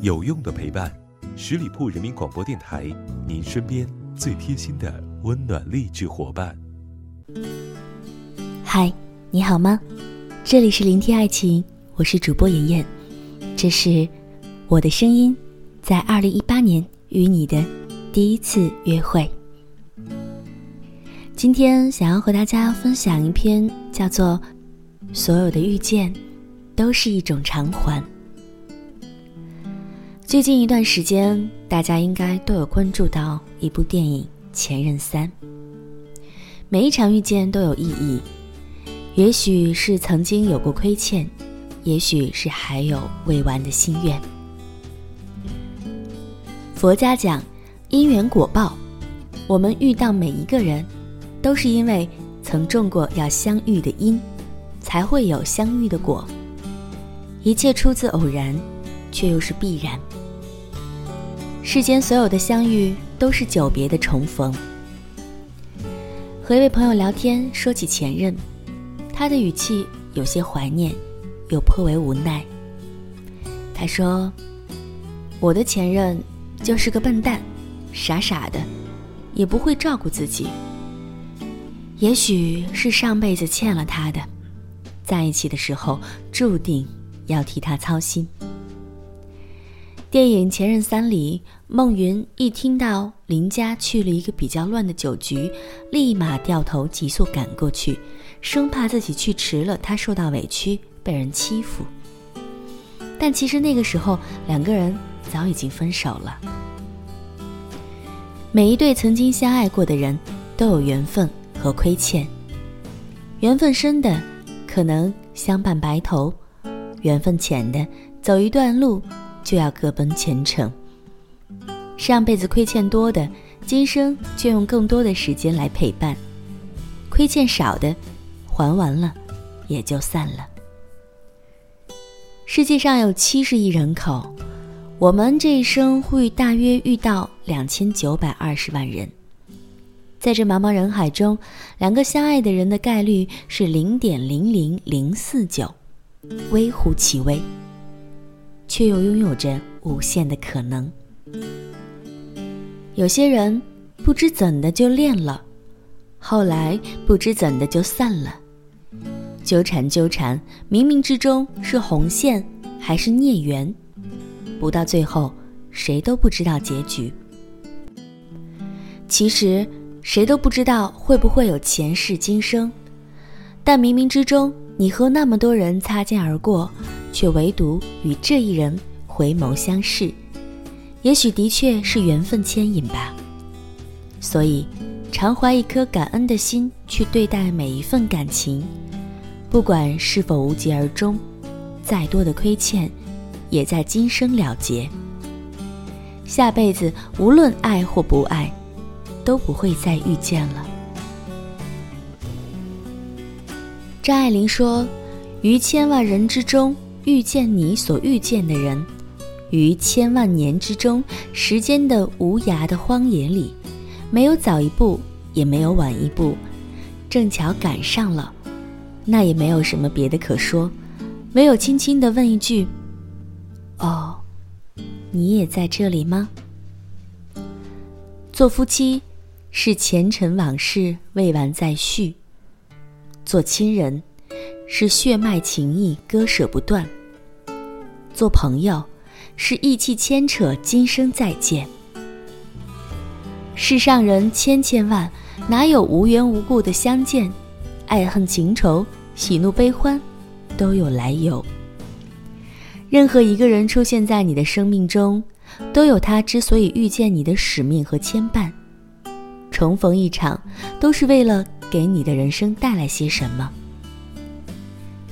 有用的陪伴，十里铺人民广播电台，您身边最贴心的温暖励志伙伴。嗨，你好吗？这里是聆听爱情，我是主播妍妍，这是我的声音，在二零一八年与你的第一次约会。今天想要和大家分享一篇叫做《所有的遇见都是一种偿还》。最近一段时间，大家应该都有关注到一部电影《前任三》。每一场遇见都有意义，也许是曾经有过亏欠，也许是还有未完的心愿。佛家讲因缘果报，我们遇到每一个人，都是因为曾种过要相遇的因，才会有相遇的果。一切出自偶然，却又是必然。世间所有的相遇都是久别的重逢。和一位朋友聊天，说起前任，他的语气有些怀念，又颇为无奈。他说：“我的前任就是个笨蛋，傻傻的，也不会照顾自己。也许是上辈子欠了他的，在一起的时候注定要替他操心。”电影《前任三》里，孟云一听到林家去了一个比较乱的酒局，立马掉头急速赶过去，生怕自己去迟了，他受到委屈，被人欺负。但其实那个时候，两个人早已经分手了。每一对曾经相爱过的人，都有缘分和亏欠。缘分深的，可能相伴白头；缘分浅的，走一段路。就要各奔前程。上辈子亏欠多的，今生就用更多的时间来陪伴；亏欠少的，还完了，也就散了。世界上有七十亿人口，我们这一生会大约遇到两千九百二十万人。在这茫茫人海中，两个相爱的人的概率是零点零零零四九，微乎其微。却又拥有着无限的可能。有些人不知怎的就恋了，后来不知怎的就散了。纠缠纠缠，冥冥之中是红线还是孽缘？不到最后，谁都不知道结局。其实谁都不知道会不会有前世今生，但冥冥之中，你和那么多人擦肩而过。却唯独与这一人回眸相视，也许的确是缘分牵引吧。所以，常怀一颗感恩的心去对待每一份感情，不管是否无疾而终，再多的亏欠，也在今生了结。下辈子无论爱或不爱，都不会再遇见了。张爱玲说：“于千万人之中。”遇见你所遇见的人，于千万年之中，时间的无涯的荒野里，没有早一步，也没有晚一步，正巧赶上了，那也没有什么别的可说，唯有轻轻的问一句：“哦，你也在这里吗？”做夫妻，是前尘往事未完再续；做亲人。是血脉情谊割舍不断。做朋友，是义气牵扯今生再见。世上人千千万，哪有无缘无故的相见？爱恨情仇，喜怒悲欢，都有来由。任何一个人出现在你的生命中，都有他之所以遇见你的使命和牵绊。重逢一场，都是为了给你的人生带来些什么。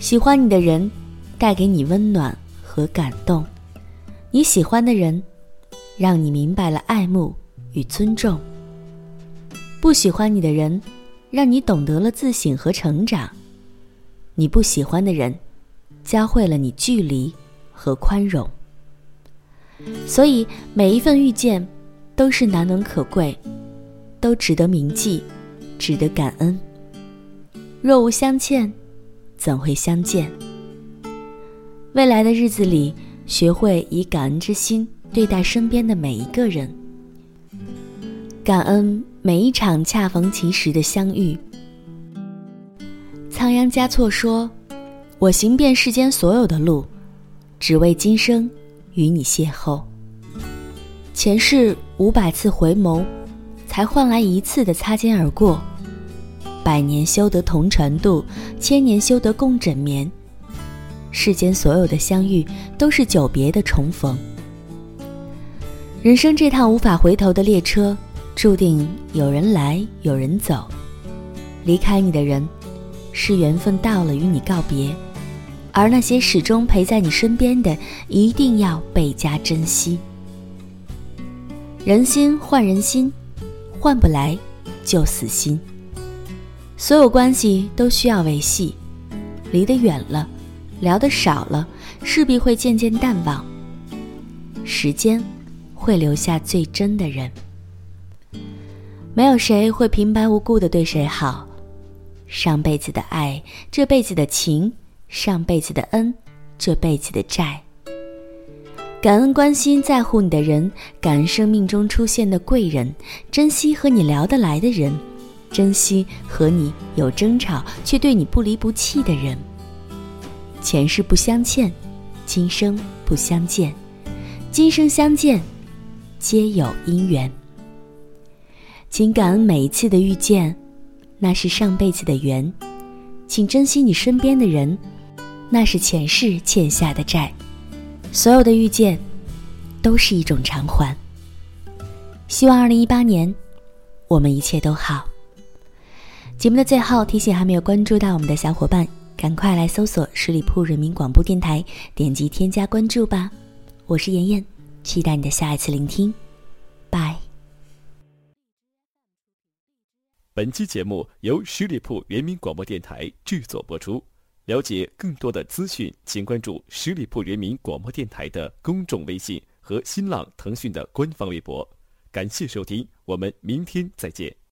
喜欢你的人，带给你温暖和感动；你喜欢的人，让你明白了爱慕与尊重。不喜欢你的人，让你懂得了自省和成长。你不喜欢的人，教会了你距离和宽容。所以，每一份遇见，都是难能可贵，都值得铭记，值得感恩。若无相欠。怎会相见？未来的日子里，学会以感恩之心对待身边的每一个人，感恩每一场恰逢其时的相遇。仓央嘉措说：“我行遍世间所有的路，只为今生与你邂逅。前世五百次回眸，才换来一次的擦肩而过。百年修得同船渡，千年修得共枕眠。”世间所有的相遇，都是久别的重逢。人生这趟无法回头的列车，注定有人来，有人走。离开你的人，是缘分到了与你告别；而那些始终陪在你身边的，一定要倍加珍惜。人心换人心，换不来就死心。所有关系都需要维系，离得远了。聊得少了，势必会渐渐淡忘。时间会留下最真的人。没有谁会平白无故的对谁好。上辈子的爱，这辈子的情；上辈子的恩，这辈子的债。感恩关心在乎你的人，感恩生命中出现的贵人，珍惜和你聊得来的人，珍惜和你有争吵却对你不离不弃的人。前世不相欠，今生不相见，今生相见，皆有因缘。请感恩每一次的遇见，那是上辈子的缘；请珍惜你身边的人，那是前世欠下的债。所有的遇见，都是一种偿还。希望二零一八年，我们一切都好。节目的最后提醒，还没有关注到我们的小伙伴。赶快来搜索十里铺人民广播电台，点击添加关注吧！我是妍妍，期待你的下一次聆听，拜。本期节目由十里铺人民广播电台制作播出。了解更多的资讯，请关注十里铺人民广播电台的公众微信和新浪、腾讯的官方微博。感谢收听，我们明天再见。